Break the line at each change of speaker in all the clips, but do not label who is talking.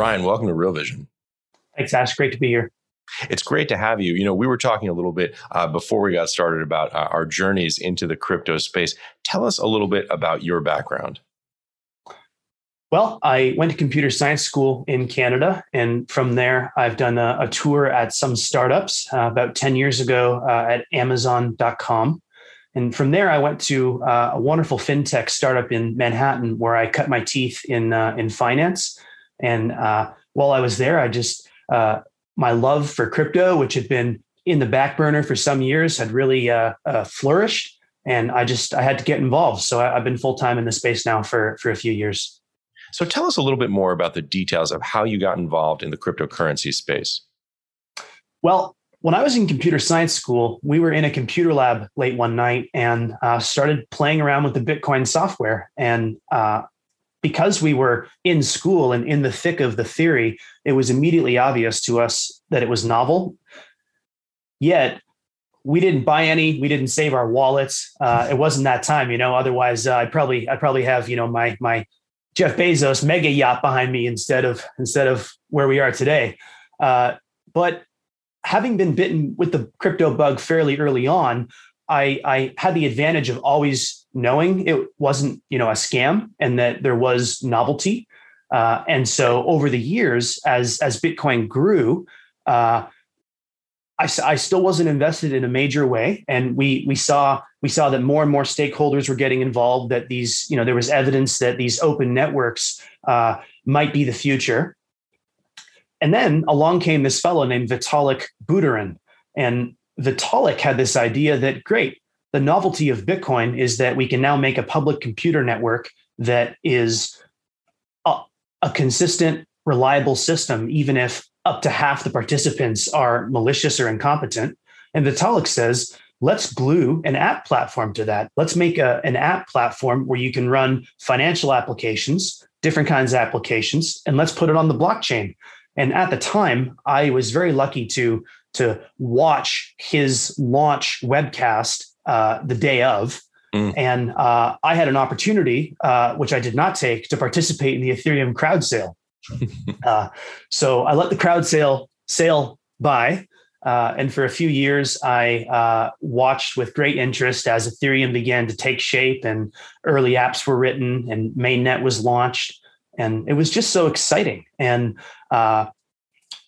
Ryan, welcome to Real Vision.
Thanks, Ash. Great to be here.
It's great to have you. You know, we were talking a little bit uh, before we got started about uh, our journeys into the crypto space. Tell us a little bit about your background.
Well, I went to computer science school in Canada, and from there, I've done a, a tour at some startups uh, about 10 years ago uh, at Amazon.com. And from there, I went to uh, a wonderful fintech startup in Manhattan where I cut my teeth in, uh, in finance. And uh, while I was there, I just, uh, my love for crypto, which had been in the back burner for some years, had really flourished. And I just, I had to get involved. So I, I've been full time in the space now for, for a few years.
So tell us a little bit more about the details of how you got involved in the cryptocurrency space.
Well, when I was in computer science school, we were in a computer lab late one night and uh, started playing around with the Bitcoin software. And uh, because we were in school and in the thick of the theory, it was immediately obvious to us that it was novel. Yet, we didn't buy any. We didn't save our wallets. Uh, it wasn't that time, you know. Otherwise, uh, I'd probably I'd probably have you know my my Jeff Bezos mega yacht behind me instead of instead of where we are today. Uh, but having been bitten with the crypto bug fairly early on, I, I had the advantage of always knowing it wasn't you know a scam and that there was novelty. Uh, and so over the years, as as Bitcoin grew, uh, I, I still wasn't invested in a major way, and we we saw we saw that more and more stakeholders were getting involved. That these you know there was evidence that these open networks uh, might be the future. And then along came this fellow named Vitalik Buterin, and Vitalik had this idea that great, the novelty of Bitcoin is that we can now make a public computer network that is a, a consistent, reliable system, even if up to half the participants are malicious or incompetent. And Vitalik says, let's glue an app platform to that. Let's make a, an app platform where you can run financial applications, different kinds of applications, and let's put it on the blockchain. And at the time, I was very lucky to, to watch his launch webcast uh, the day of. Mm. And uh, I had an opportunity, uh, which I did not take, to participate in the Ethereum crowd sale. uh, so I let the crowd sale sail by. Uh, and for a few years, I uh, watched with great interest as Ethereum began to take shape and early apps were written and mainnet was launched. And it was just so exciting. And uh,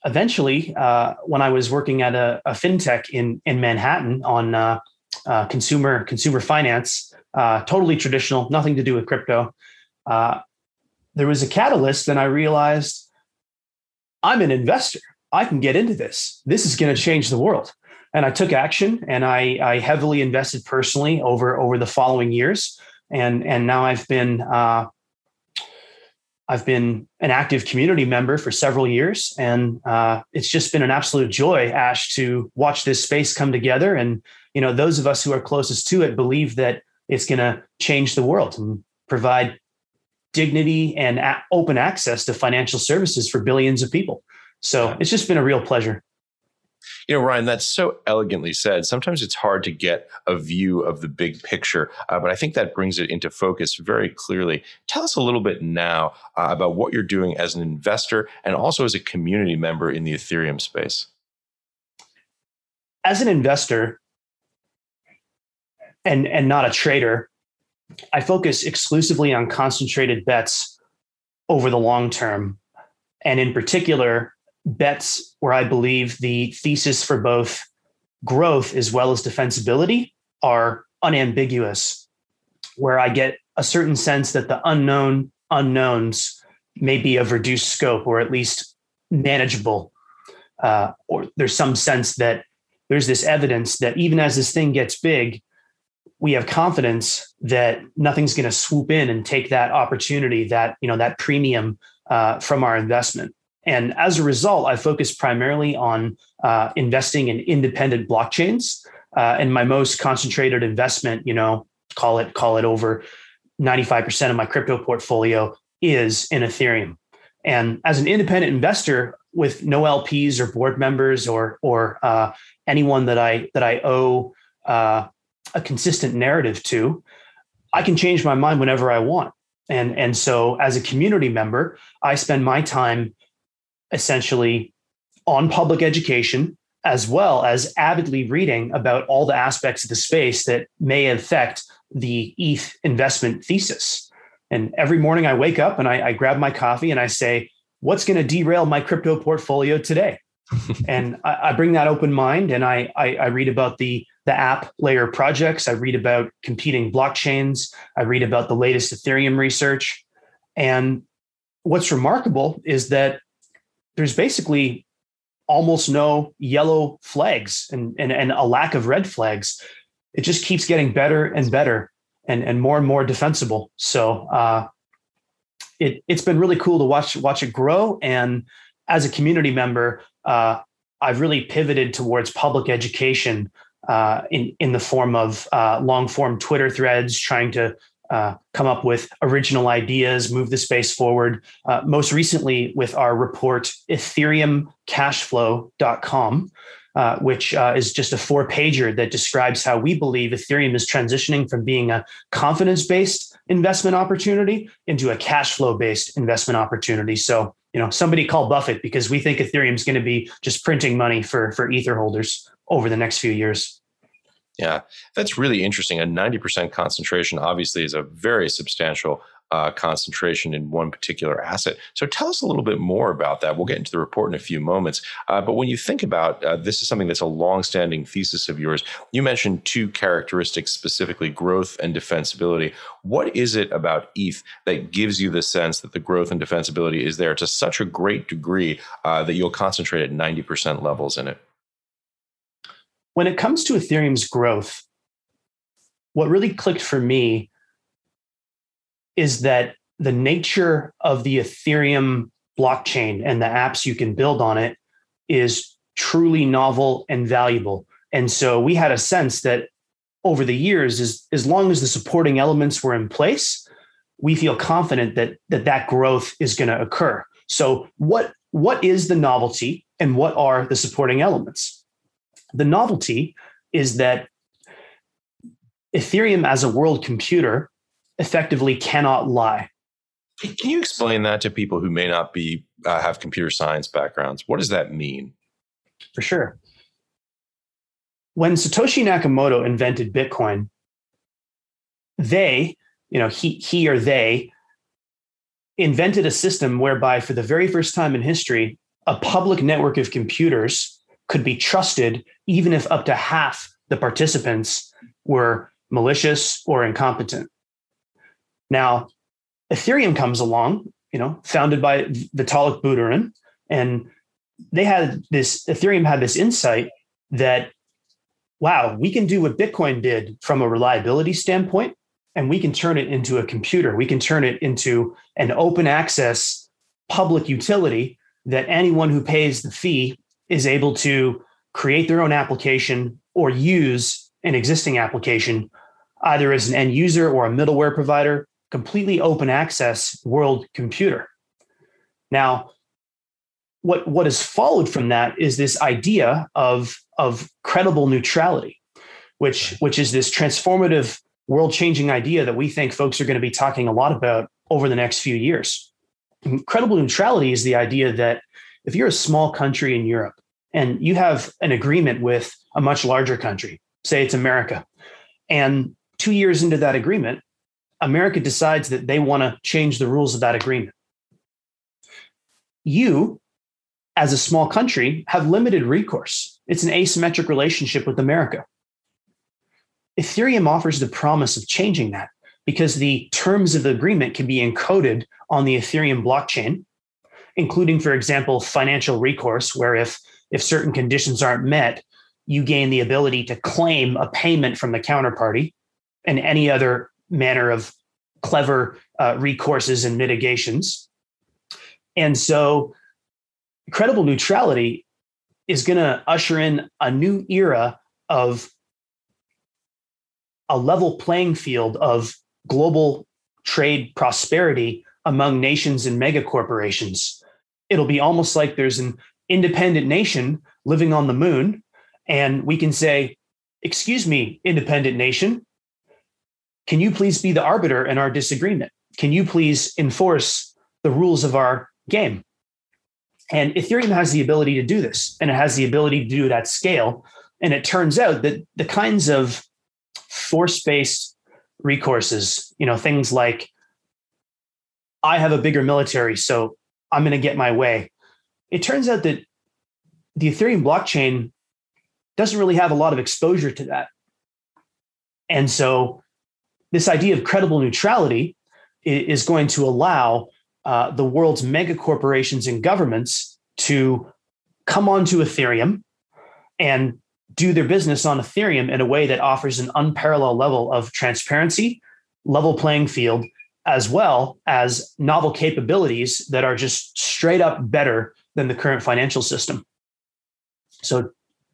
eventually, uh, when I was working at a, a, fintech in, in Manhattan on uh, consumer, consumer finance, totally traditional, nothing to do with crypto, there was a catalyst and I realized I'm an investor. I can get into this. This is going to change the world. And I took action and I, I, heavily invested personally over, over the following years. And, and now I've been, uh, I've been an active community member for several years. And uh, it's just been an absolute joy, Ash, to watch this space come together. And, you know, those of us who are closest to it believe that it's going to change the world and provide dignity and a- open access to financial services for billions of people. So it's just been a real pleasure.
You know, Ryan, that's so elegantly said. Sometimes it's hard to get a view of the big picture, uh, but I think that brings it into focus very clearly. Tell us a little bit now uh, about what you're doing as an investor and also as a community member in the Ethereum space.
As an investor and, and not a trader, I focus exclusively on concentrated bets over the long term. And in particular, bets where I believe the thesis for both growth as well as defensibility are unambiguous, where I get a certain sense that the unknown unknowns may be of reduced scope or at least manageable, uh, or there's some sense that there's this evidence that even as this thing gets big, we have confidence that nothing's going to swoop in and take that opportunity, that you know, that premium uh, from our investment. And as a result, I focus primarily on uh, investing in independent blockchains. Uh, and my most concentrated investment, you know, call it call it over 95% of my crypto portfolio is in Ethereum. And as an independent investor with no LPs or board members or or uh, anyone that I that I owe uh, a consistent narrative to, I can change my mind whenever I want. And and so as a community member, I spend my time essentially on public education as well as avidly reading about all the aspects of the space that may affect the ETH investment thesis. And every morning I wake up and I, I grab my coffee and I say, what's going to derail my crypto portfolio today? and I, I, bring that open mind and I, I, I read about the the app layer projects. I read about competing blockchains. I read about the latest Ethereum research. And what's remarkable is that there's basically almost no yellow flags and, and, and a lack of red flags. It just keeps getting better and better and, and more and more defensible. So uh, it, it's been really cool to watch watch it grow. And as a community member, uh, I've really pivoted towards public education uh, in in the form of uh, long form Twitter threads, trying to uh, come up with original ideas, move the space forward. Uh, most recently, with our report, EthereumCashflow.com, uh, which uh, is just a four pager that describes how we believe Ethereum is transitioning from being a confidence based investment opportunity into a cash flow based investment opportunity. So, you know, somebody call Buffett because we think Ethereum is going to be just printing money for, for Ether holders over the next few years.
Yeah, that's really interesting. A 90% concentration obviously is a very substantial uh, concentration in one particular asset. So tell us a little bit more about that. We'll get into the report in a few moments. Uh, but when you think about uh, this is something that's a long-standing thesis of yours. You mentioned two characteristics specifically: growth and defensibility. What is it about ETH that gives you the sense that the growth and defensibility is there to such a great degree uh, that you'll concentrate at 90% levels in it?
When it comes to Ethereum's growth, what really clicked for me is that the nature of the Ethereum blockchain and the apps you can build on it is truly novel and valuable. And so we had a sense that over the years, as, as long as the supporting elements were in place, we feel confident that that, that growth is going to occur. So what, what is the novelty and what are the supporting elements? The novelty is that Ethereum as a world computer effectively cannot lie.
Can you explain that to people who may not be uh, have computer science backgrounds? What does that mean?
For sure. When Satoshi Nakamoto invented Bitcoin, they, you know, he he or they invented a system whereby for the very first time in history, a public network of computers could be trusted even if up to half the participants were malicious or incompetent. Now, Ethereum comes along, you know, founded by Vitalik Buterin, and they had this Ethereum had this insight that wow, we can do what Bitcoin did from a reliability standpoint, and we can turn it into a computer. We can turn it into an open access public utility that anyone who pays the fee is able to create their own application or use an existing application either as an end user or a middleware provider completely open access world computer. Now, what, what has followed from that is this idea of, of credible neutrality, which, which is this transformative world changing idea that we think folks are going to be talking a lot about over the next few years. Credible neutrality is the idea that if you're a small country in Europe and you have an agreement with a much larger country, say it's America, and two years into that agreement, America decides that they want to change the rules of that agreement. You, as a small country, have limited recourse. It's an asymmetric relationship with America. Ethereum offers the promise of changing that because the terms of the agreement can be encoded on the Ethereum blockchain. Including, for example, financial recourse, where if if certain conditions aren't met, you gain the ability to claim a payment from the counterparty and any other manner of clever uh, recourses and mitigations. And so, credible neutrality is going to usher in a new era of a level playing field of global trade prosperity among nations and mega corporations. It'll be almost like there's an independent nation living on the moon, and we can say, Excuse me, independent nation, can you please be the arbiter in our disagreement? Can you please enforce the rules of our game? And Ethereum has the ability to do this, and it has the ability to do it at scale. And it turns out that the kinds of force based recourses, you know, things like I have a bigger military, so I'm going to get my way. It turns out that the Ethereum blockchain doesn't really have a lot of exposure to that. And so, this idea of credible neutrality is going to allow uh, the world's mega corporations and governments to come onto Ethereum and do their business on Ethereum in a way that offers an unparalleled level of transparency, level playing field, as well as novel capabilities that are just straight up better than the current financial system. So,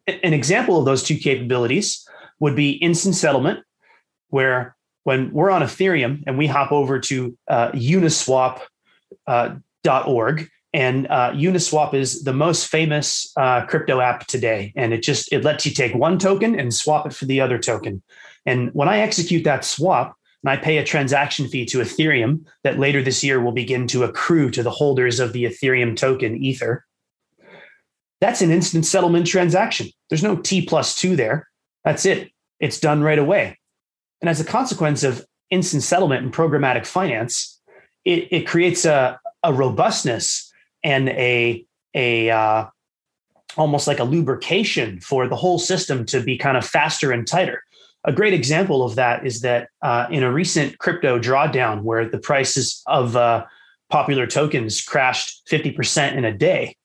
an example of those two capabilities would be instant settlement, where when we're on Ethereum and we hop over to uh, uniswap.org, uh, and uh, Uniswap is the most famous uh, crypto app today, and it just it lets you take one token and swap it for the other token. And when I execute that swap, and I pay a transaction fee to Ethereum that later this year will begin to accrue to the holders of the Ethereum token Ether. That's an instant settlement transaction. There's no T plus two there. That's it. It's done right away. And as a consequence of instant settlement and programmatic finance, it, it creates a, a robustness and a, a uh, almost like a lubrication for the whole system to be kind of faster and tighter. A great example of that is that uh, in a recent crypto drawdown where the prices of uh, popular tokens crashed 50% in a day,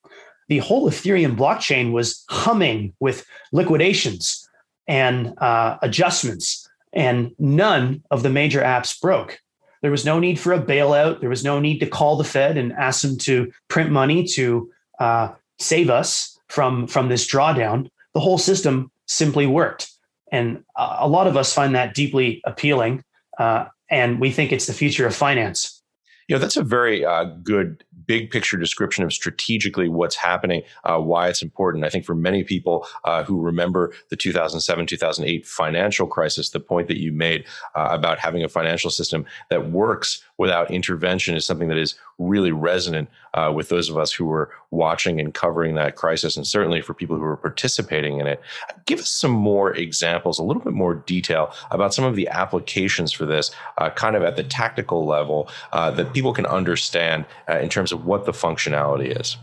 the whole Ethereum blockchain was humming with liquidations and uh, adjustments, and none of the major apps broke. There was no need for a bailout. There was no need to call the Fed and ask them to print money to uh, save us from, from this drawdown. The whole system simply worked. And a lot of us find that deeply appealing. Uh, and we think it's the future of finance.
You know, that's a very uh, good big picture description of strategically what's happening, uh, why it's important. I think for many people uh, who remember the 2007 2008 financial crisis, the point that you made uh, about having a financial system that works without intervention is something that is really resonant uh, with those of us who were watching and covering that crisis, and certainly for people who were participating in it. Give us some more examples, a little bit more detail about some of the applications for this, uh, kind of at the tactical level, uh, that people can understand uh, in terms of what the functionality is.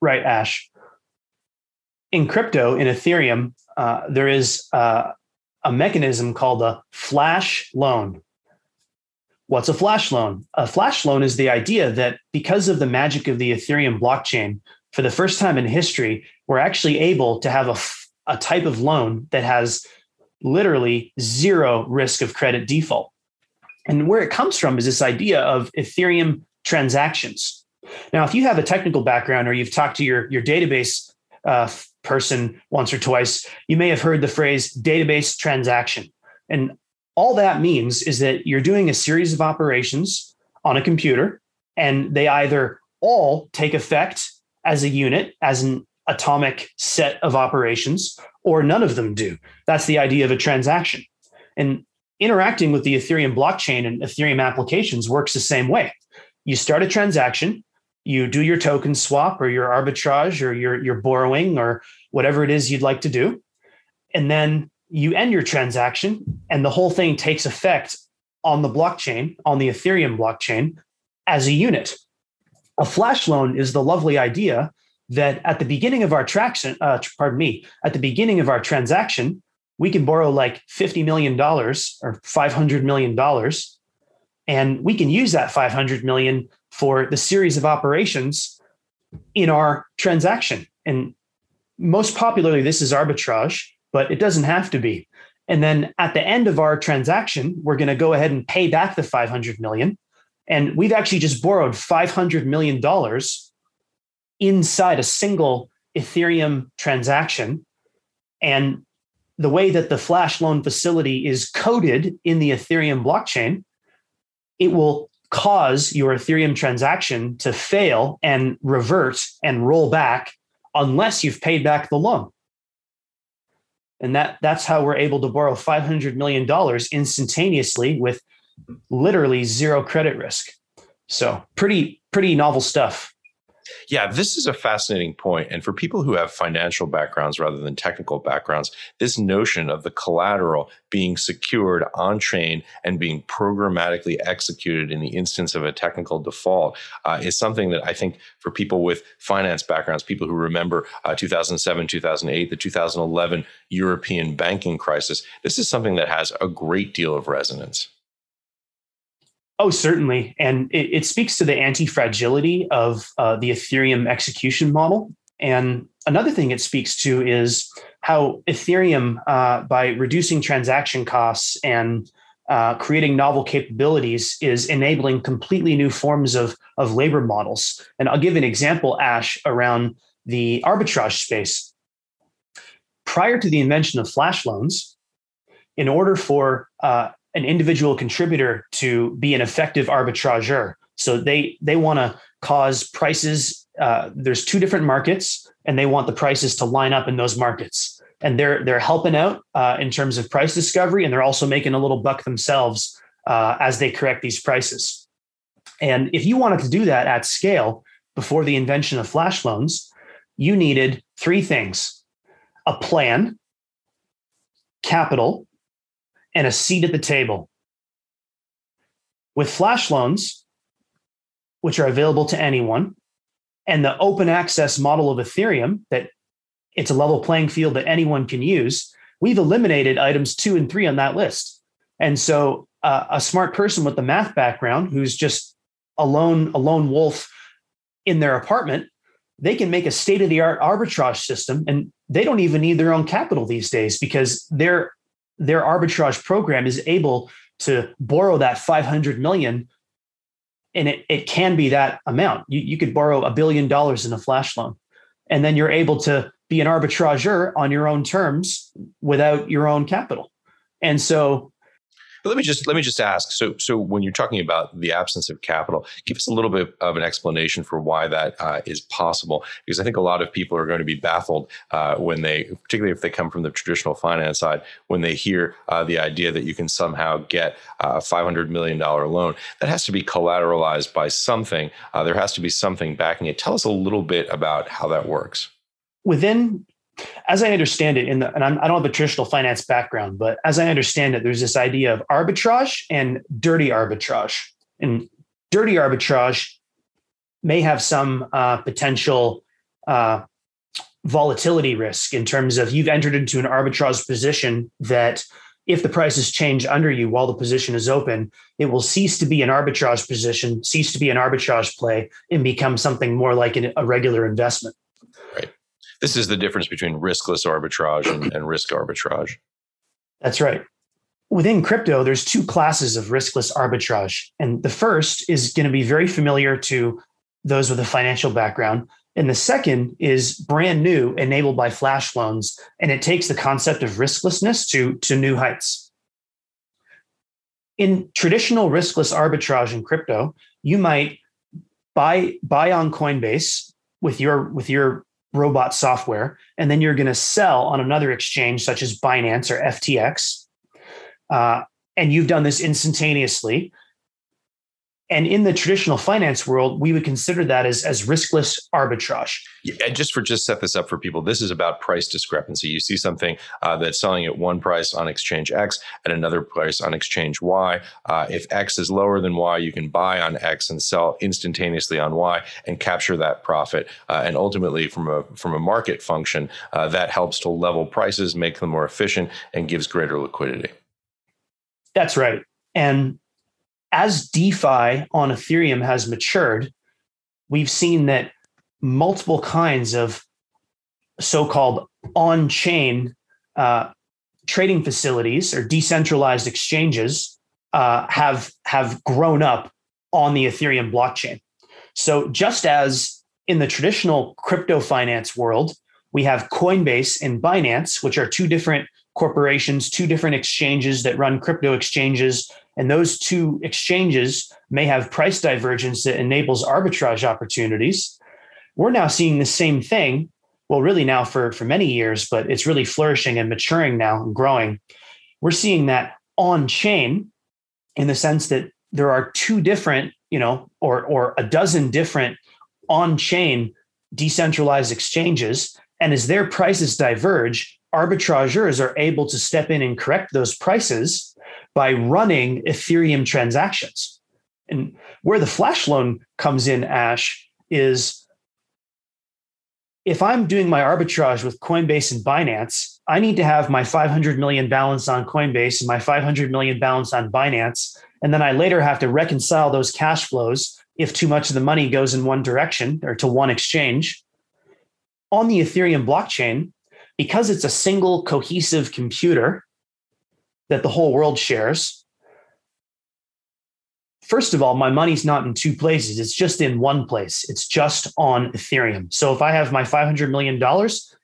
Right, Ash. In crypto, in Ethereum, uh, there is uh, a mechanism called a flash loan. What's a flash loan? A flash loan is the idea that because of the magic of the Ethereum blockchain, for the first time in history, we're actually able to have a, a type of loan that has literally zero risk of credit default. And where it comes from is this idea of Ethereum transactions. Now, if you have a technical background or you've talked to your, your database uh, person once or twice, you may have heard the phrase database transaction. And all that means is that you're doing a series of operations on a computer, and they either all take effect as a unit, as an atomic set of operations, or none of them do. That's the idea of a transaction. And interacting with the Ethereum blockchain and Ethereum applications works the same way. You start a transaction, you do your token swap or your arbitrage or your, your borrowing or whatever it is you'd like to do. And then you end your transaction and the whole thing takes effect on the blockchain, on the Ethereum blockchain as a unit. A flash loan is the lovely idea that at the beginning of our traction, uh, pardon me, at the beginning of our transaction, we can borrow like $50 million or $500 million. And we can use that 500 million for the series of operations in our transaction. And most popularly, this is arbitrage, but it doesn't have to be. And then at the end of our transaction, we're going to go ahead and pay back the 500 million. And we've actually just borrowed $500 million inside a single Ethereum transaction. And the way that the flash loan facility is coded in the Ethereum blockchain, it will cause your Ethereum transaction to fail and revert and roll back unless you've paid back the loan. And that, that's how we're able to borrow $500 million instantaneously with literally zero credit risk. So pretty, pretty novel stuff.
Yeah, this is a fascinating point. And for people who have financial backgrounds rather than technical backgrounds, this notion of the collateral being secured on chain and being programmatically executed in the instance of a technical default uh, is something that I think for people with finance backgrounds, people who remember uh, 2007, 2008, the 2011 European banking crisis, this is something that has a great deal of resonance.
Oh, certainly. And it, it speaks to the anti fragility of uh, the Ethereum execution model. And another thing it speaks to is how Ethereum, uh, by reducing transaction costs and uh, creating novel capabilities, is enabling completely new forms of, of labor models. And I'll give an example, Ash, around the arbitrage space. Prior to the invention of flash loans, in order for uh, an individual contributor to be an effective arbitrageur. So they they want to cause prices. Uh, there's two different markets, and they want the prices to line up in those markets. And they're they're helping out uh, in terms of price discovery, and they're also making a little buck themselves uh, as they correct these prices. And if you wanted to do that at scale before the invention of flash loans, you needed three things: a plan, capital, and a seat at the table. With flash loans, which are available to anyone, and the open access model of Ethereum, that it's a level playing field that anyone can use, we've eliminated items two and three on that list. And so uh, a smart person with the math background who's just a lone, a lone wolf in their apartment, they can make a state of the art arbitrage system and they don't even need their own capital these days because they're their arbitrage program is able to borrow that 500 million and it, it can be that amount. You, you could borrow a billion dollars in a flash loan and then you're able to be an arbitrageur on your own terms without your own capital. And so
but let me just let me just ask. So so when you're talking about the absence of capital, give us a little bit of an explanation for why that uh, is possible. Because I think a lot of people are going to be baffled uh, when they, particularly if they come from the traditional finance side, when they hear uh, the idea that you can somehow get a 500 million dollar loan. That has to be collateralized by something. Uh, there has to be something backing it. Tell us a little bit about how that works.
Within as I understand it, in the, and I'm, I do not have a traditional finance background, but as I understand it, there's this idea of arbitrage and dirty arbitrage. And dirty arbitrage may have some uh, potential uh, volatility risk in terms of you've entered into an arbitrage position that if the prices change under you while the position is open, it will cease to be an arbitrage position, cease to be an arbitrage play, and become something more like an, a regular investment.
This is the difference between riskless arbitrage and, and risk arbitrage.
That's right. Within crypto, there's two classes of riskless arbitrage. And the first is going to be very familiar to those with a financial background. And the second is brand new, enabled by flash loans. And it takes the concept of risklessness to, to new heights. In traditional riskless arbitrage in crypto, you might buy, buy on Coinbase with your, with your robot software, and then you're going to sell on another exchange such as Binance or FTX. Uh, and you've done this instantaneously. And in the traditional finance world, we would consider that as, as riskless arbitrage.
Yeah, and just for just set this up for people, this is about price discrepancy. You see something uh, that's selling at one price on exchange X at another price on exchange Y. Uh, if X is lower than Y, you can buy on X and sell instantaneously on Y and capture that profit. Uh, and ultimately, from a from a market function, uh, that helps to level prices, make them more efficient, and gives greater liquidity.
That's right. And as DeFi on Ethereum has matured, we've seen that multiple kinds of so-called on-chain uh, trading facilities or decentralized exchanges uh, have have grown up on the Ethereum blockchain. So just as in the traditional crypto finance world, we have Coinbase and Binance, which are two different corporations, two different exchanges that run crypto exchanges. And those two exchanges may have price divergence that enables arbitrage opportunities. We're now seeing the same thing. Well, really now for, for many years, but it's really flourishing and maturing now and growing. We're seeing that on chain in the sense that there are two different, you know, or, or a dozen different on chain decentralized exchanges. And as their prices diverge, arbitrageurs are able to step in and correct those prices by running Ethereum transactions. And where the flash loan comes in, Ash, is if I'm doing my arbitrage with Coinbase and Binance, I need to have my 500 million balance on Coinbase and my 500 million balance on Binance. And then I later have to reconcile those cash flows if too much of the money goes in one direction or to one exchange. On the Ethereum blockchain, because it's a single cohesive computer that the whole world shares, first of all, my money's not in two places. It's just in one place. It's just on Ethereum. So if I have my $500 million,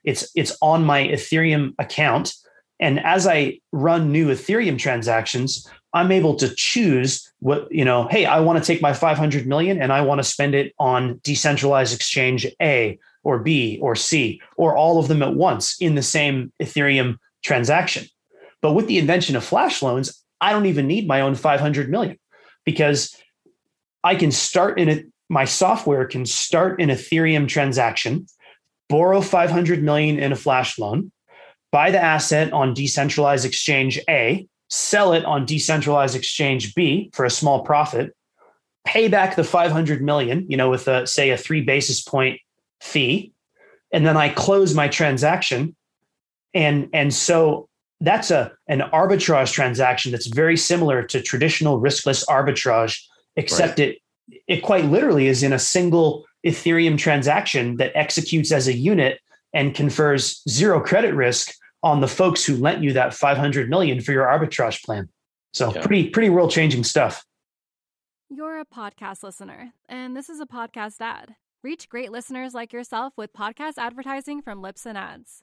it's, it's on my Ethereum account. And as I run new Ethereum transactions, I'm able to choose what, you know, hey, I want to take my 500 million and I want to spend it on decentralized exchange A or B or C or all of them at once in the same Ethereum transaction. But with the invention of flash loans, I don't even need my own 500 million because I can start in it. My software can start an Ethereum transaction, borrow 500 million in a flash loan, buy the asset on decentralized exchange A, sell it on decentralized exchange B for a small profit, pay back the 500 million, you know, with a, say a three basis point fee, and then I close my transaction. And, and so that's a, an arbitrage transaction that's very similar to traditional riskless arbitrage, except right. it, it quite literally is in a single Ethereum transaction that executes as a unit and confers zero credit risk on the folks who lent you that 500 million for your arbitrage plan. So yeah. pretty pretty world changing stuff.
You're a podcast listener, and this is a podcast ad. Reach great listeners like yourself with podcast advertising from Libsyn Ads.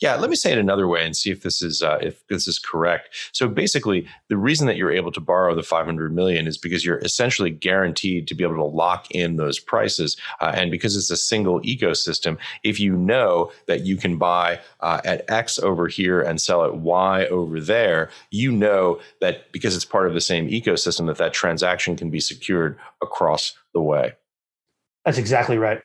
Yeah, let me say it another way and see if this is uh, if this is correct. So basically, the reason that you're able to borrow the 500 million is because you're essentially guaranteed to be able to lock in those prices, uh, and because it's a single ecosystem. If you know that you can buy uh, at X over here and sell at Y over there, you know that because it's part of the same ecosystem, that that transaction can be secured across the way.
That's exactly right.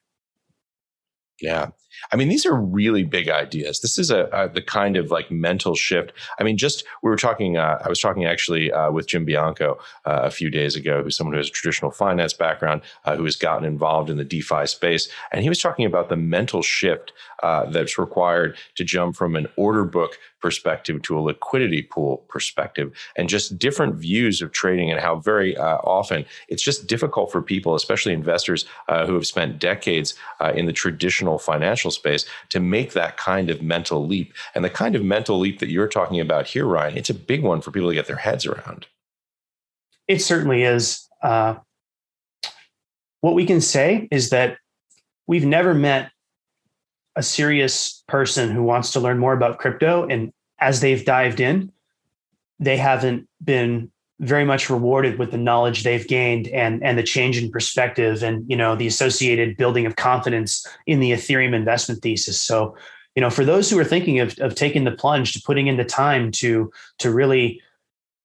Yeah. I mean, these are really big ideas. This is a, a, the kind of like mental shift. I mean, just we were talking. Uh, I was talking actually uh, with Jim Bianco uh, a few days ago, who's someone who has a traditional finance background, uh, who has gotten involved in the DeFi space, and he was talking about the mental shift uh, that's required to jump from an order book perspective to a liquidity pool perspective, and just different views of trading and how very uh, often it's just difficult for people, especially investors who have spent decades in the traditional financial space to make that kind of mental leap. And the kind of mental leap that you're talking about here, Ryan, it's a big one for people to get their heads around.
It certainly is. Uh, what we can say is that we've never met a serious person who wants to learn more about crypto. And as they've dived in, they haven't been very much rewarded with the knowledge they've gained and and the change in perspective and you know the associated building of confidence in the ethereum investment thesis. So you know for those who are thinking of, of taking the plunge to putting in the time to to really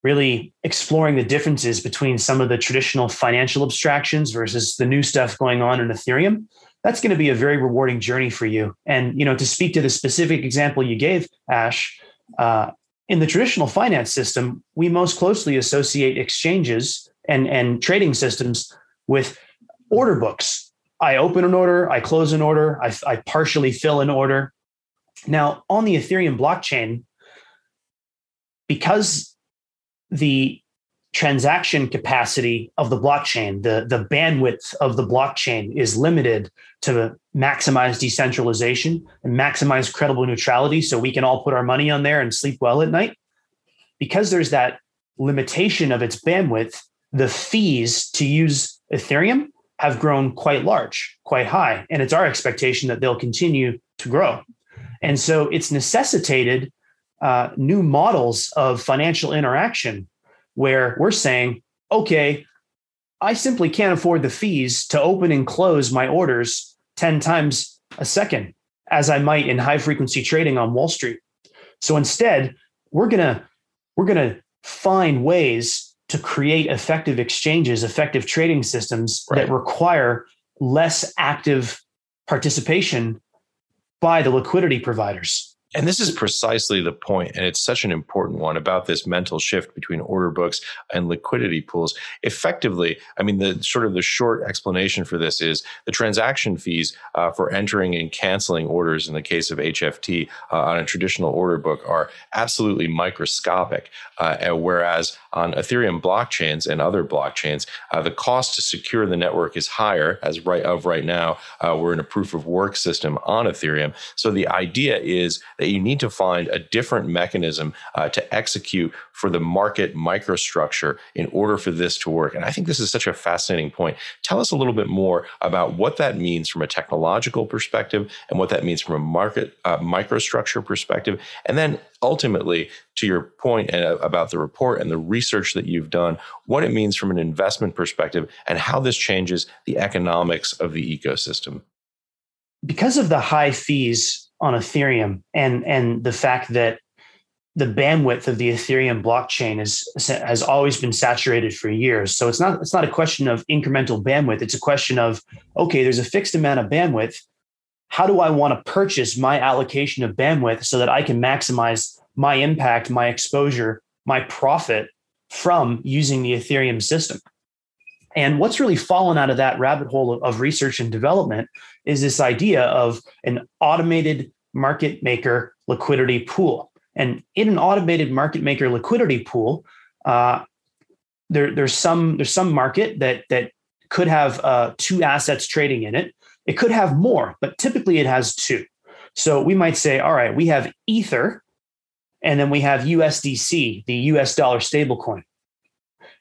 really exploring the differences between some of the traditional financial abstractions versus the new stuff going on in ethereum that's going to be a very rewarding journey for you. And you know to speak to the specific example you gave ash uh, in the traditional finance system, we most closely associate exchanges and, and trading systems with order books. I open an order, I close an order, I, I partially fill an order. Now, on the Ethereum blockchain, because the transaction capacity of the blockchain, the, the bandwidth of the blockchain is limited to maximize decentralization and maximize credible neutrality so we can all put our money on there and sleep well at night. Because there's that limitation of its bandwidth, the fees to use Ethereum have grown quite large, quite high. And it's our expectation that they'll continue to grow. And so it's necessitated uh, new models of financial interaction where we're saying, okay, I simply can't afford the fees to open and close my orders 10 times a second, as I might in high frequency trading on Wall Street. So instead, we're gonna we're gonna find ways to create effective exchanges, effective trading systems right. that require less active participation by the liquidity providers.
And this is precisely the point, and it's such an important one about this mental shift between order books and liquidity pools. Effectively, I mean, the sort of the short explanation for this is the transaction fees uh, for entering and canceling orders in the case of HFT uh, on a traditional order book are absolutely microscopic, uh, whereas on Ethereum blockchains and other blockchains, uh, the cost to secure the network is higher. As right of right now, uh, we're in a proof of work system on Ethereum. So the idea is that you need to find a different mechanism uh, to execute for the market microstructure in order for this to work. And I think this is such a fascinating point. Tell us a little bit more about what that means from a technological perspective and what that means from a market uh, microstructure perspective. And then ultimately, to your point uh, about the report and the research that you've done, what it means from an investment perspective and how this changes the economics of the ecosystem.
Because of the high fees on Ethereum and and the fact that the bandwidth of the Ethereum blockchain is has always been saturated for years. So it's not it's not a question of incremental bandwidth. It's a question of okay, there's a fixed amount of bandwidth. How do I want to purchase my allocation of bandwidth so that I can maximize my impact, my exposure, my profit from using the Ethereum system? And what's really fallen out of that rabbit hole of, of research and development is this idea of an automated market maker liquidity pool. And in an automated market maker liquidity pool, uh, there, there's some there's some market that that could have uh, two assets trading in it. It could have more, but typically it has two. So we might say, all right, we have Ether, and then we have USDC, the US dollar stablecoin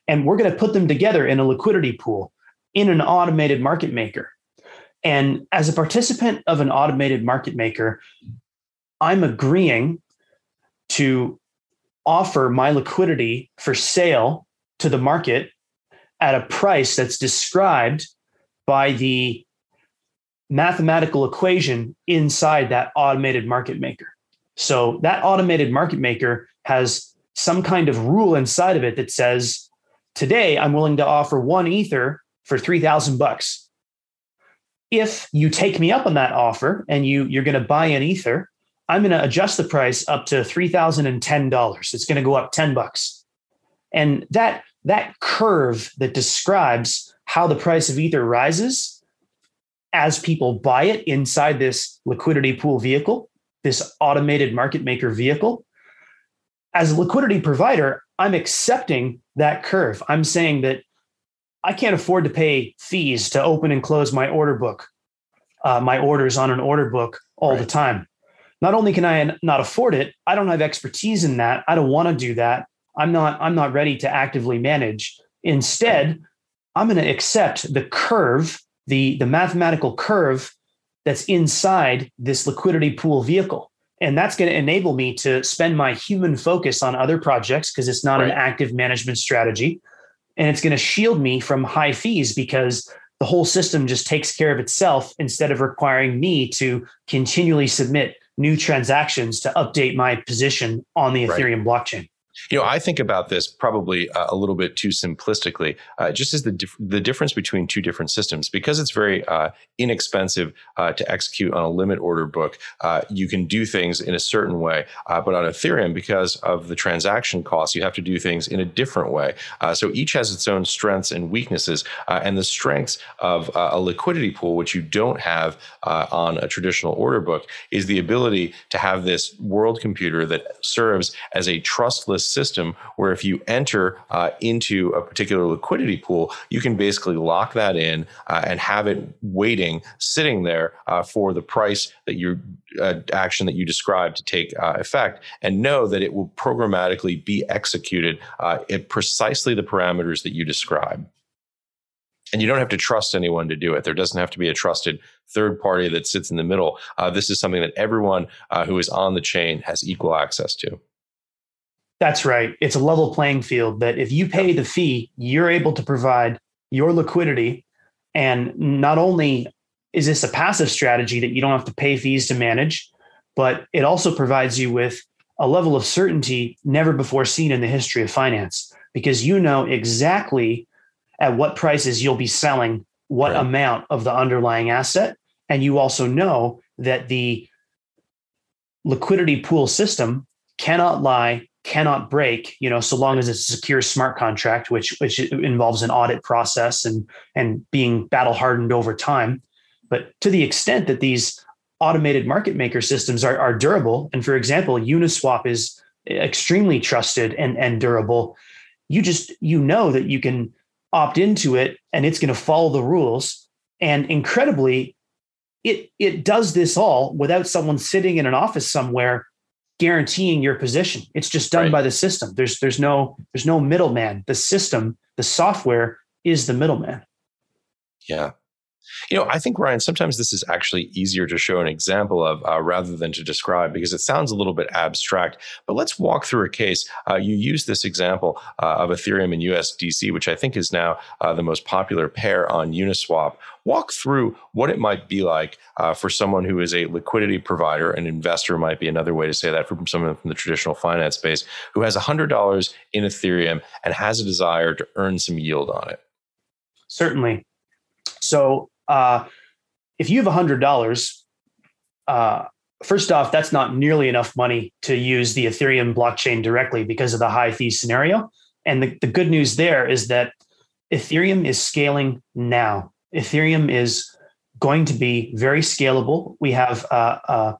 and we're going to put them together in a liquidity pool in an automated market maker. And as a participant of an automated market maker, I'm agreeing to offer my liquidity for sale to the market at a price that's described by the mathematical equation inside that automated market maker. So that automated market maker has some kind of rule inside of it that says Today, I'm willing to offer one ether for 3000 bucks. If you take me up on that offer and you you're going to buy an ether, I'm going to adjust the price up to $3010. It's going to go up 10 bucks. And that that curve that describes how the price of ether rises as people buy it inside this liquidity pool vehicle, this automated market maker vehicle, as a liquidity provider, I'm accepting that curve. I'm saying that I can't afford to pay fees to open and close my order book, uh, my orders on an order book all right. the time. Not only can I not afford it, I don't have expertise in that. I don't want to do that. I'm not. I'm not ready to actively manage. Instead, I'm going to accept the curve, the the mathematical curve that's inside this liquidity pool vehicle. And that's going to enable me to spend my human focus on other projects because it's not right. an active management strategy. And it's going to shield me from high fees because the whole system just takes care of itself instead of requiring me to continually submit new transactions to update my position on the right. Ethereum blockchain.
You know, I think about this probably uh, a little bit too simplistically, uh, just as the dif- the difference between two different systems. Because it's very uh, inexpensive uh, to execute on a limit order book, uh, you can do things in a certain way. Uh, but on Ethereum, because of the transaction costs, you have to do things in a different way. so each has its own strengths and weaknesses. and the strengths of a liquidity pool, which you don't have on a traditional order book, is the ability to have this world computer that serves as a trustless system where if you enter uh, into a particular liquidity pool, you can basically lock that in uh, and have it waiting, sitting there uh, for the price that your uh, action that you described to take uh, effect, and know that it will programmatically be executed uh, at precisely the parameters that you describe. And you don't have to trust anyone to do it. There doesn't have to be a trusted third party that sits in the middle. this is something that everyone who is on the chain has equal access to.
That's right. It's a level playing field that if you pay the fee, you're able to provide your liquidity. And not only is this a passive strategy that you don't have to pay fees to manage, but it also provides you with a level of certainty never before seen in the history of finance because you know exactly at what prices you'll be selling what right. amount of the underlying asset. And you also know that the liquidity pool system cannot lie cannot break you know so long as it's a secure smart contract which which involves an audit process and and being battle hardened over time. But to the extent that these automated market maker systems are, are durable and for example uniswap is extremely trusted and and durable you just you know that you can opt into it and it's going to follow the rules. And incredibly it it does this all without someone sitting in an office somewhere guaranteeing your position. It's just done right. by the system. There's there's no there's no middleman. The system, the software is the middleman.
Yeah. You know, I think Ryan, sometimes this is actually easier to show an example of uh, rather than to describe because it sounds a little bit abstract. But let's walk through a case. Uh, you use this example uh, of Ethereum and USDC, which I think is now uh, the most popular pair on Uniswap. Walk through what it might be like uh, for someone who is a liquidity provider, an investor might be another way to say that from someone from the traditional finance space who has $100 in Ethereum and has a desire to earn some yield on it.
Certainly. So uh, if you have hundred dollars, uh, first off, that's not nearly enough money to use the Ethereum blockchain directly because of the high fee scenario. And the, the good news there is that Ethereum is scaling now. Ethereum is going to be very scalable. We have uh, uh,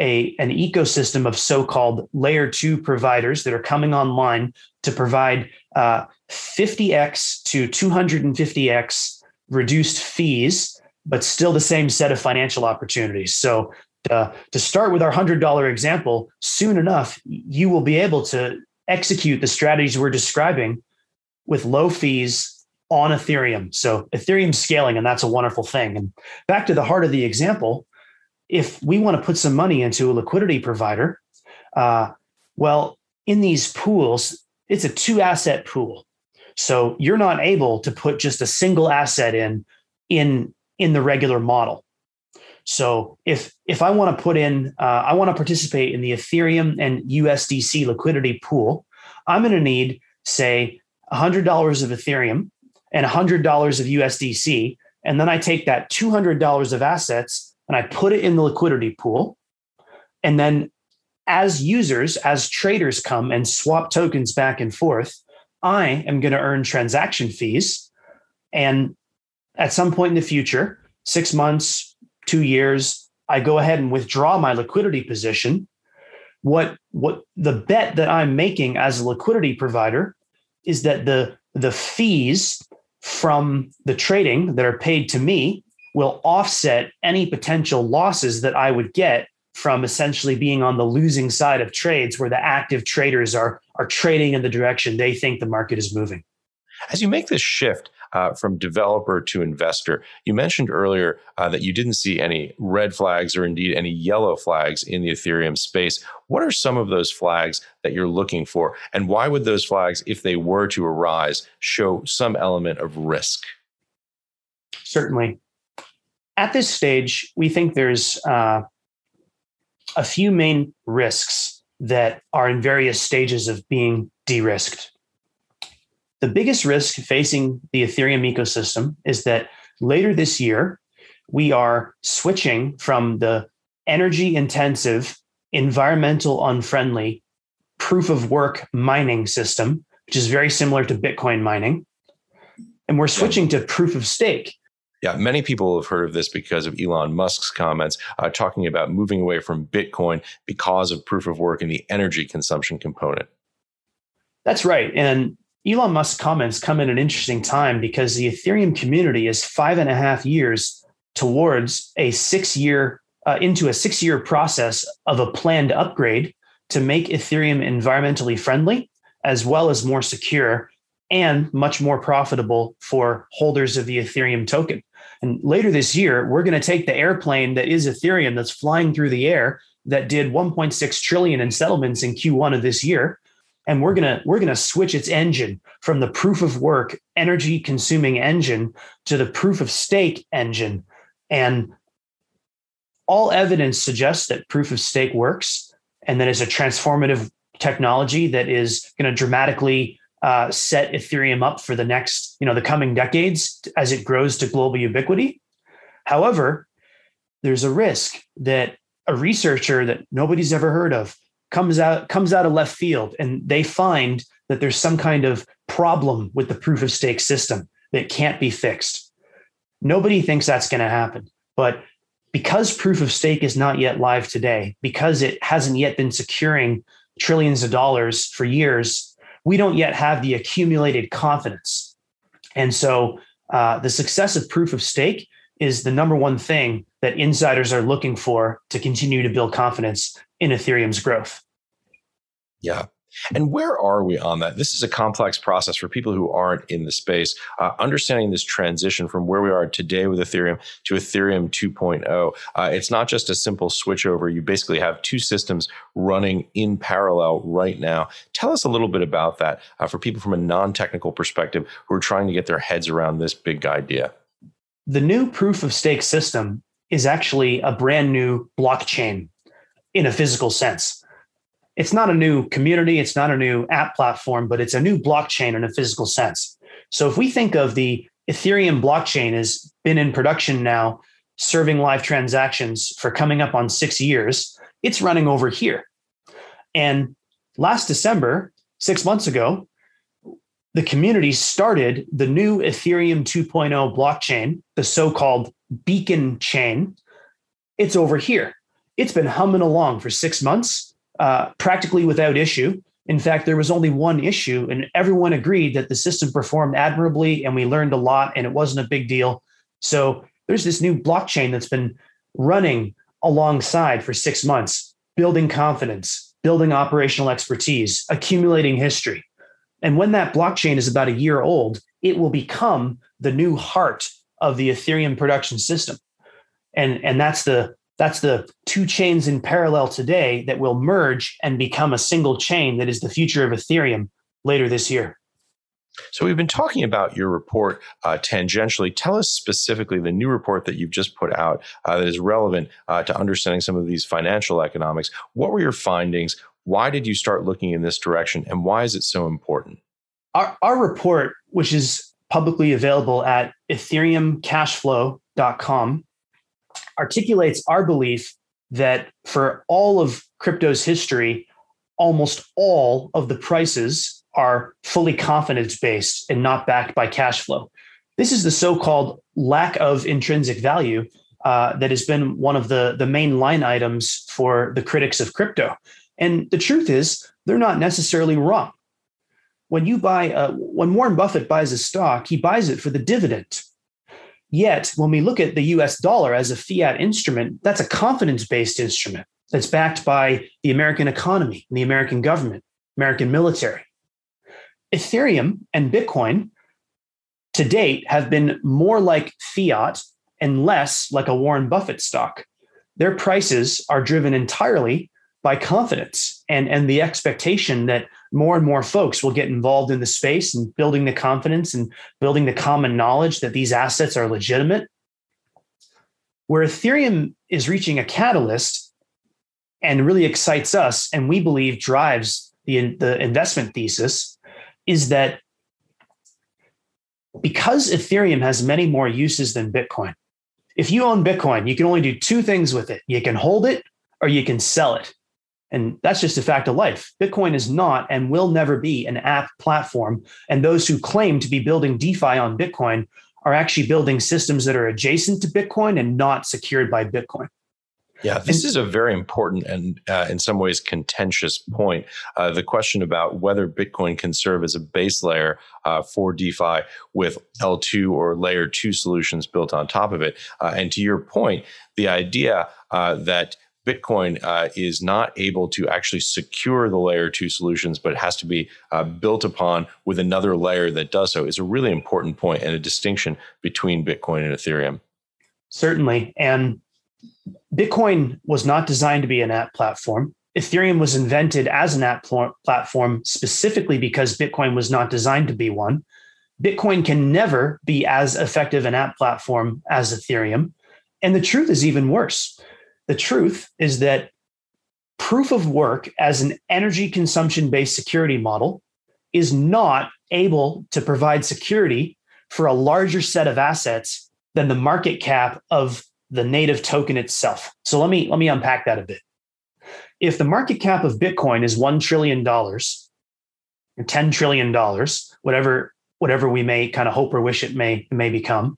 a an ecosystem of so-called layer two providers that are coming online to provide uh, 50x to 250x reduced fees, but still the same set of financial opportunities. So uh, to start with our $100 example, soon enough, you will be able to execute the strategies we're describing with low fees on Ethereum. So Ethereum scaling, and that's a wonderful thing. And back to the heart of the example, if we want to put some money into a liquidity provider, uh, well, in these pools, it's a two asset pool. So you're not able to put just a single asset in in in the regular model. So if if I want to put in, uh, I want to participate in the Ethereum and USDC liquidity pool, I'm going to need say $100 of Ethereum and $100 of USDC, and then I take that $200 of assets and I put it in the liquidity pool, and then as users, as traders come and swap tokens back and forth, I am going to earn transaction fees. And at some point in the future, six months, two years, I go ahead and withdraw my liquidity position. What what the bet that I'm making as a liquidity provider is that the the fees from the trading that are paid to me will offset any potential losses that I would get from essentially being on the losing side of trades where the active traders are are trading in the direction they think the market is moving.
As you make this shift uh, from developer to investor, you mentioned earlier uh, that you didn't see any red flags or indeed any yellow flags in the Ethereum space. What are some of those flags that you're looking for? And why would those flags, if they were to arise, show some element of risk?
Certainly. At this stage, we think there's uh, a few main risks that are in various stages of being de risked. The biggest risk facing the Ethereum ecosystem is that later this year, we are switching from the energy intensive, environmental unfriendly proof of work mining system, which is very similar to Bitcoin mining. And we're switching to proof of stake.
Yeah, many people have heard of this because of Elon Musk's comments uh, talking about moving away from Bitcoin because of proof of work and the energy consumption component.
That's right. And Elon Musk's comments come at an interesting time because the Ethereum community is five and a half years towards a six year, uh, into a six year process of a planned upgrade to make Ethereum environmentally friendly, as well as more secure and much more profitable for holders of the Ethereum token. And later this year, we're going to take the airplane that is Ethereum that's flying through the air that did 1.6 trillion in settlements in Q1 of this year. And we're going to we're going to switch its engine from the proof of work energy consuming engine to the proof of stake engine. And all evidence suggests that proof of stake works and that it's a transformative technology that is going to dramatically uh, set ethereum up for the next you know the coming decades as it grows to global ubiquity however there's a risk that a researcher that nobody's ever heard of comes out comes out of left field and they find that there's some kind of problem with the proof of stake system that can't be fixed. Nobody thinks that's going to happen. But because proof of stake is not yet live today, because it hasn't yet been securing trillions of dollars for years, we don't yet have the accumulated confidence. And so uh, the success of proof of stake is the number one thing that insiders are looking for to continue to build confidence in Ethereum's growth.
Yeah. And where are we on that? This is a complex process for people who aren't in the space. Uh, understanding this transition from where we are today with Ethereum to Ethereum 2.0, uh, it's not just a simple switchover. You basically have two systems running in parallel right now. Tell us a little bit about that uh, for people from a non technical perspective who are trying to get their heads around this big idea.
The new proof of stake system is actually a brand new blockchain in a physical sense. It's not a new community, it's not a new app platform, but it's a new blockchain in a physical sense. So if we think of the Ethereum blockchain has been in production now, serving live transactions for coming up on six years, it's running over here. And last December, six months ago, the community started the new Ethereum 2.0 blockchain, the so called beacon chain. It's over here. It's been humming along for six months, uh, practically without issue. In fact, there was only one issue, and everyone agreed that the system performed admirably and we learned a lot and it wasn't a big deal. So there's this new blockchain that's been running alongside for six months, building confidence, building operational expertise, accumulating history. And when that blockchain is about a year old, it will become the new heart of the Ethereum production system. And, and that's the that's the two chains in parallel today that will merge and become a single chain that is the future of Ethereum later this year.
So we've been talking about your report uh, tangentially. Tell us specifically the new report that you've just put out uh, that is relevant uh, to understanding some of these financial economics. What were your findings? Why did you start looking in this direction, and why is it so important?
Our, our report, which is publicly available at ethereumcashflow.com, articulates our belief that for all of crypto's history, almost all of the prices are fully confidence based and not backed by cash flow. This is the so called lack of intrinsic value uh, that has been one of the, the main line items for the critics of crypto. And the truth is, they're not necessarily wrong. When you buy, a, when Warren Buffett buys a stock, he buys it for the dividend. Yet, when we look at the US dollar as a fiat instrument, that's a confidence based instrument that's backed by the American economy, the American government, American military. Ethereum and Bitcoin to date have been more like fiat and less like a Warren Buffett stock. Their prices are driven entirely by confidence and, and the expectation that more and more folks will get involved in the space and building the confidence and building the common knowledge that these assets are legitimate. Where Ethereum is reaching a catalyst and really excites us, and we believe drives the, the investment thesis, is that because Ethereum has many more uses than Bitcoin, if you own Bitcoin, you can only do two things with it you can hold it or you can sell it. And that's just a fact of life. Bitcoin is not and will never be an app platform. And those who claim to be building DeFi on Bitcoin are actually building systems that are adjacent to Bitcoin and not secured by Bitcoin.
Yeah, this is a very important and, uh, in some ways, contentious point. Uh, the question about whether Bitcoin can serve as a base layer uh, for DeFi with L2 or layer two solutions built on top of it. Uh, and to your point, the idea uh, that Bitcoin uh, is not able to actually secure the layer two solutions, but it has to be uh, built upon with another layer that does so is a really important point and a distinction between Bitcoin and Ethereum.
Certainly. And Bitcoin was not designed to be an app platform. Ethereum was invented as an app pl- platform specifically because Bitcoin was not designed to be one. Bitcoin can never be as effective an app platform as Ethereum. And the truth is even worse. The truth is that proof of work as an energy consumption based security model is not able to provide security for a larger set of assets than the market cap of the native token itself. So let me let me unpack that a bit. If the market cap of Bitcoin is 1 trillion dollars or 10 trillion dollars, whatever whatever we may kind of hope or wish it may may become.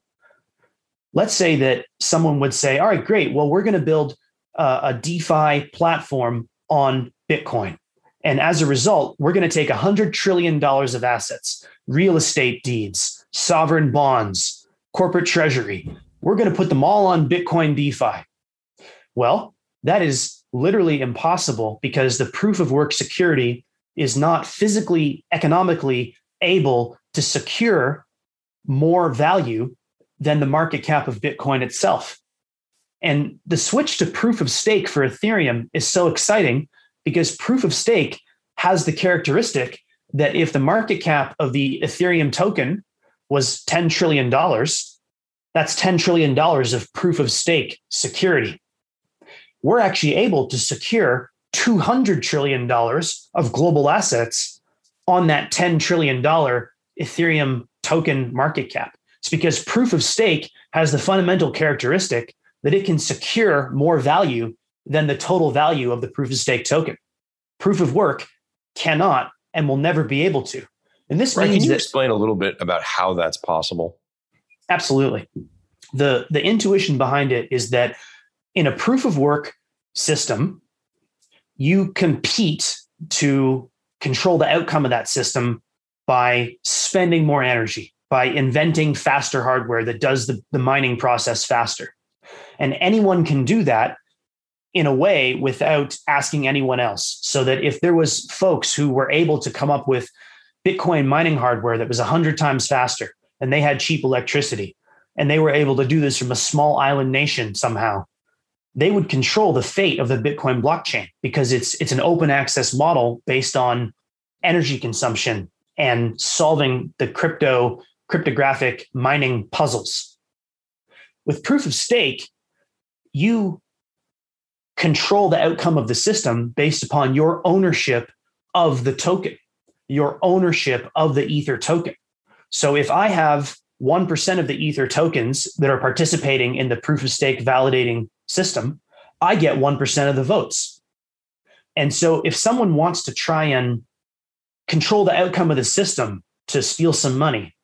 Let's say that someone would say, "All right, great. Well, we're going to build uh, a DeFi platform on Bitcoin." And as a result, we're going to take $100 trillion of assets, real estate deeds, sovereign bonds, corporate treasury, we're going to put them all on Bitcoin DeFi. Well, that is literally impossible because the proof of work security is not physically, economically able to secure more value than the market cap of Bitcoin itself. And the switch to proof of stake for Ethereum is so exciting because proof of stake has the characteristic that if the market cap of the Ethereum token was $10 trillion, that's $10 trillion of proof of stake security. We're actually able to secure $200 trillion of global assets on that $10 trillion Ethereum token market cap. It's because proof of stake has the fundamental characteristic that it can secure more value than the total value of the proof of stake token. Proof of work cannot and will never be able to. And this
right,
means
can you
that,
explain a little bit about how that's possible?
Absolutely. The, the intuition behind it is that in a proof of work system, you compete to control the outcome of that system by spending more energy, by inventing faster hardware that does the, the mining process faster. And anyone can do that in a way without asking anyone else. So that if there was folks who were able to come up with Bitcoin mining hardware that was 100 times faster and they had cheap electricity, and they were able to do this from a small island nation somehow, they would control the fate of the Bitcoin blockchain because it's it's an open access model based on energy consumption and solving the crypto cryptographic mining puzzles. With proof of stake, you control the outcome of the system based upon your ownership of the token, your ownership of the Ether token. So if I have 1% of the Ether tokens that are participating in the proof of stake validating system, I get 1% of the votes. And so if someone wants to try and control the outcome of the system to steal some money,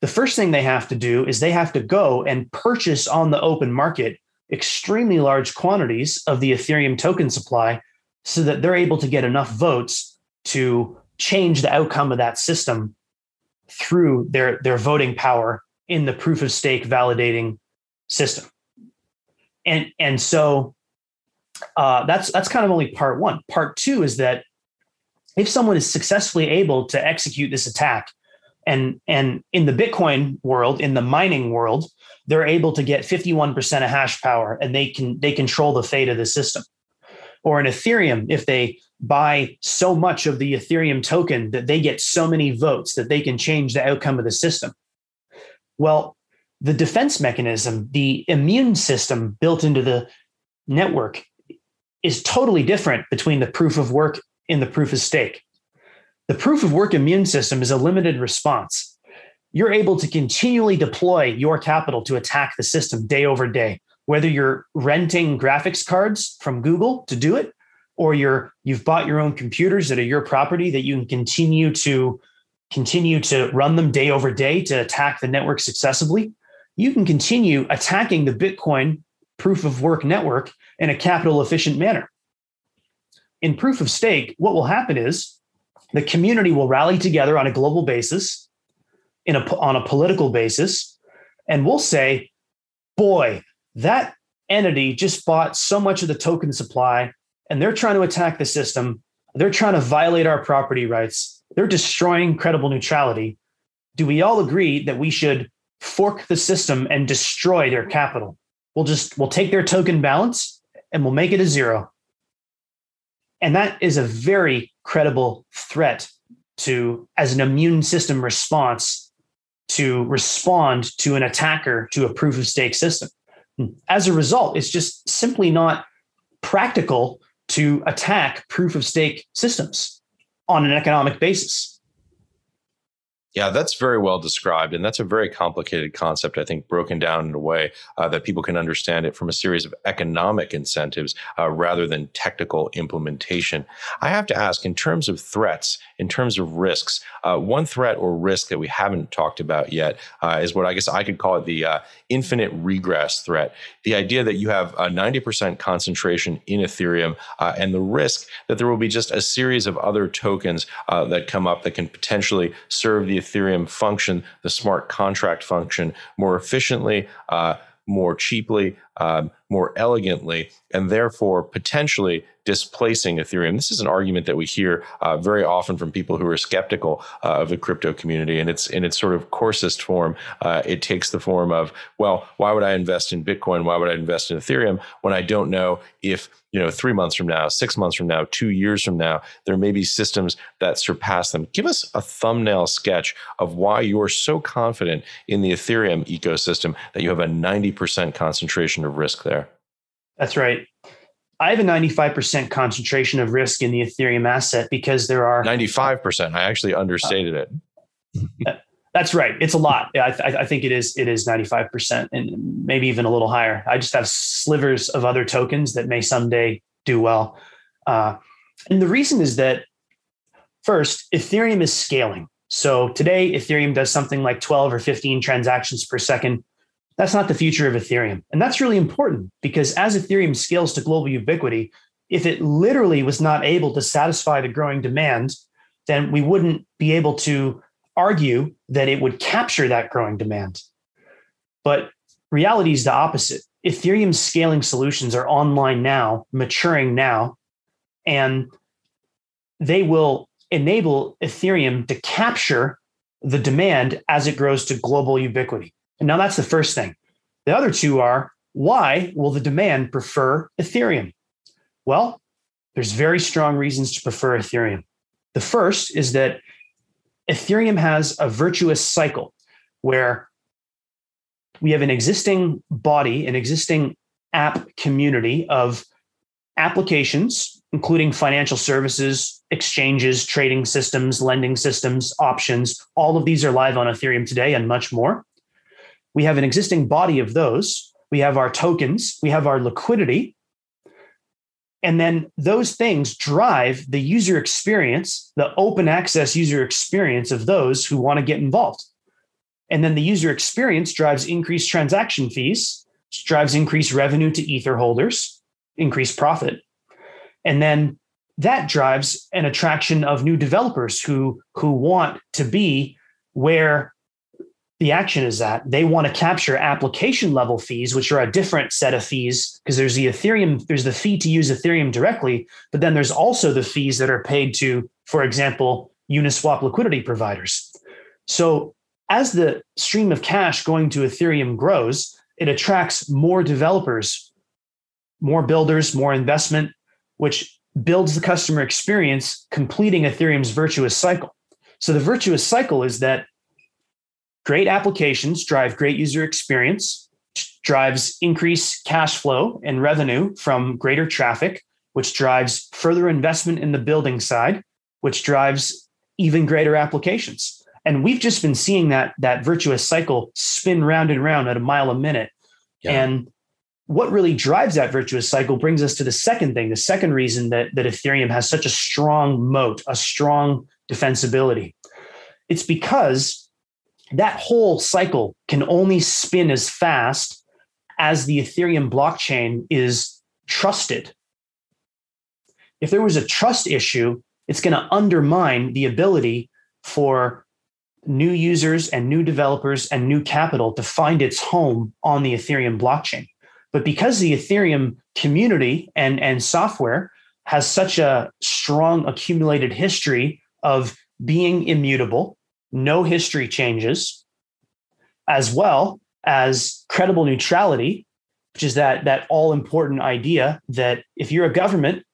the first thing they have to do is they have to go and purchase on the open market extremely large quantities of the Ethereum token supply so that they're able to get enough votes to change the outcome of that system through their, their voting power in the proof of stake validating system. And, and so uh, that's, that's kind of only part one. Part two is that if someone is successfully able to execute this attack, and, and in the Bitcoin world, in the mining world, they're able to get 51% of hash power and they can they control the fate of the system. Or in Ethereum, if they buy so much of the Ethereum token that they get so many votes that they can change the outcome of the system. Well, the defense mechanism, the immune system built into the network is totally different between the proof of work and the proof of stake. The proof of work immune system is a limited response. You're able to continually deploy your capital to attack the system day over day, whether you're renting graphics cards from Google to do it, or you're you've bought your own computers that are your property that you can continue to continue to run them day over day to attack the network successively. You can continue attacking the Bitcoin proof of work network in a capital efficient manner. In proof of stake, what will happen is the community will rally together on a global basis, in a, on a political basis, and we'll say, boy, that entity just bought so much of the token supply and they're trying to attack the system. They're trying to violate our property rights. They're destroying credible neutrality. Do we all agree that we should fork the system and destroy their capital? We'll just we'll take their token balance and we'll make it a zero. And that is a very credible threat to, as an immune system response, to respond to an attacker to a proof of stake system. Hmm. As a result, it's just simply not practical to attack proof of stake systems on an economic basis.
Yeah, that's very well described. And that's a very complicated concept, I think, broken down in a way uh, that people can understand it from a series of economic incentives uh, rather than technical implementation. I have to ask, in terms of threats, in terms of risks, uh, one threat or risk that we haven't talked about yet uh, is what I guess I could call it the uh, infinite regress threat. The idea that you have a 90% concentration in Ethereum uh, and the risk that there will be just a series of other tokens that come up that can potentially serve the Ethereum function, the smart contract function, more efficiently, uh, more cheaply, um, more elegantly, and therefore potentially displacing Ethereum. This is an argument that we hear uh, very often from people who are skeptical uh, of the crypto community, and it's in its sort of coarsest form. Uh, it takes the form of, well, why would I invest in Bitcoin? Why would I invest in Ethereum when I don't know if you know three months from now, six months from now, two years from now, there may be systems that surpass them. Give us a thumbnail sketch of why you're so confident in the Ethereum ecosystem that you have a 90% concentration of risk there.
That's right. I have a 95% concentration of risk in the Ethereum asset because there are
95%. I actually understated uh,
it. that's right. It's a lot. I, th- I, think it is. It is 95% and maybe even a little higher. I just have slivers of other tokens that may someday do well. Uh, and the reason is that first, Ethereum is scaling. So today, Ethereum does something like 12 or 15 transactions per second. That's not the future of Ethereum. And that's really important because as Ethereum scales to global ubiquity, if it literally was not able to satisfy the growing demand, then we wouldn't be able to argue that it would capture that growing demand. But reality is the opposite. Ethereum scaling solutions are online now, maturing now, and they will enable Ethereum to capture the demand as it grows to global ubiquity. And now that's the first thing. The other two are why will the demand prefer Ethereum? Well, there's very strong reasons to prefer Ethereum. The first is that Ethereum has a virtuous cycle where we have an existing body, an existing app community of applications, including financial services, exchanges, trading systems, lending systems, options. All of these are live on Ethereum today and much more we have an existing body of those. We have our tokens, we have our liquidity. And then those things drive the user experience, the open access user experience of those who want to get involved. And then the user experience drives increased transaction fees, drives increased revenue to Ether holders, increased profit. And then that drives an attraction of new developers who, who want to be where the action is that they want to capture application level fees, which are a different set of fees because there's the Ethereum, there's the fee to use Ethereum directly, but then there's also the fees that are paid to, for example, Uniswap liquidity providers. So as the stream of cash going to Ethereum grows, it attracts more developers, more builders, more investment, which builds the customer experience, completing Ethereum's virtuous cycle. So the virtuous cycle is that great applications drive great user experience, drives increased cash flow and revenue from greater traffic, which drives further investment in the building side, which drives even greater applications. And we've just been seeing that that virtuous cycle spin round and round at a mile a minute. Yeah. And what really drives that virtuous cycle brings us to the second thing, the second reason that, that Ethereum has such a strong moat, a strong defensibility. It's because that whole cycle can only spin as fast as the Ethereum blockchain is trusted. If there was a trust issue, it's going to undermine the ability for new users and new developers and new capital to find its home on the Ethereum blockchain. But because the Ethereum community and, and software has such a strong accumulated history of being immutable, no history changes, as well as credible neutrality, which is that, that all important idea that if you're a government,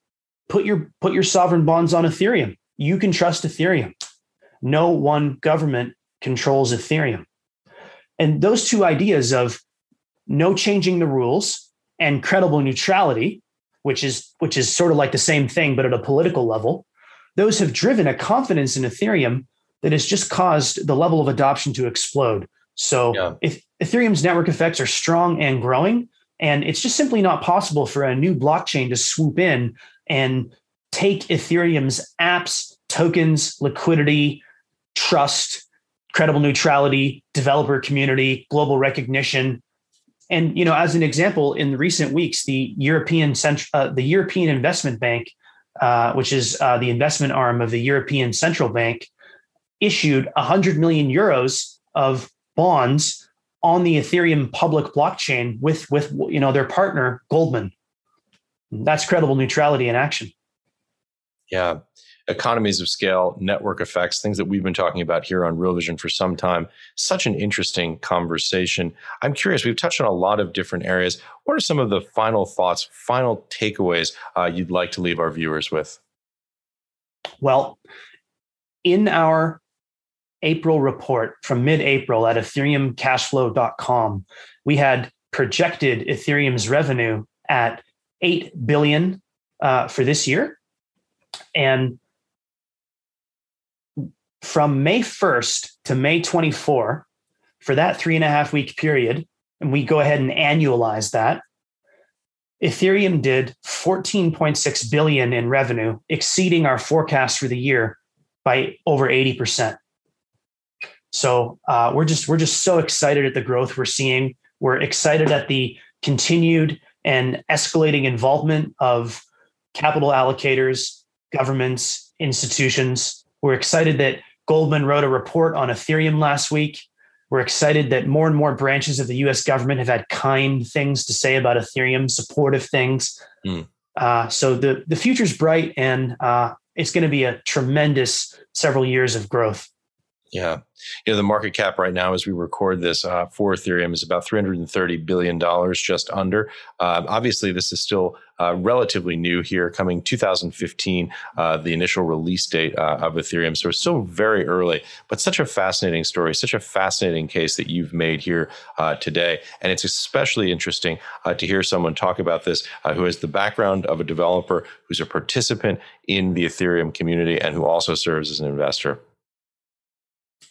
put your put your sovereign bonds on Ethereum. You can trust Ethereum. No one government controls Ethereum. And those two ideas of no changing the rules and credible neutrality, which is which is sort of like the same thing but at a political level, those have driven a confidence in Ethereum that has just caused the level of adoption to explode. So yeah. if Ethereum's network effects are strong and growing, and it's just simply not possible for a new blockchain to swoop in and take Ethereum's apps, tokens, liquidity, trust, credible neutrality, developer community, global recognition. And you know, as an example, in recent weeks, the European Cent- uh, the European Investment Bank, uh, which is uh, the investment arm of the European Central Bank, issued 100 million euros of bonds on the Ethereum public blockchain with with you know their partner Goldman. That's credible neutrality in action.
Yeah. Economies of scale, network effects, things that we've been talking about here on Real Vision for some time. Such an interesting conversation. I'm curious, we've touched on a lot of different areas. What are some of the final thoughts, final takeaways uh, you'd like to leave our viewers with?
Well, in our April report from mid April at ethereumcashflow.com, we had projected Ethereum's revenue at 8 billion uh, for this year. And from May 1st to May 24, for that three and a half week period, and we go ahead and annualize that, Ethereum did 14.6 billion in revenue, exceeding our forecast for the year by over 80%. So uh, we're just we're just so excited at the growth we're seeing. We're excited at the continued and escalating involvement of capital allocators, governments, institutions. We're excited that Goldman wrote a report on Ethereum last week. We're excited that more and more branches of the US government have had kind things to say about Ethereum, supportive things. Mm. Uh, so the, the future's bright and uh, it's going to be a tremendous several years of growth.
Yeah. You know, the market cap right now, as we record this uh, for Ethereum, is about $330 billion, just under. Uh, obviously, this is still uh, relatively new here, coming 2015, uh, the initial release date uh, of Ethereum. So it's still very early, but such a fascinating story, such a fascinating case that you've made here uh, today. And it's especially interesting to hear someone talk about this who has the background of a developer, who's a participant in the Ethereum community, and who also serves as an investor.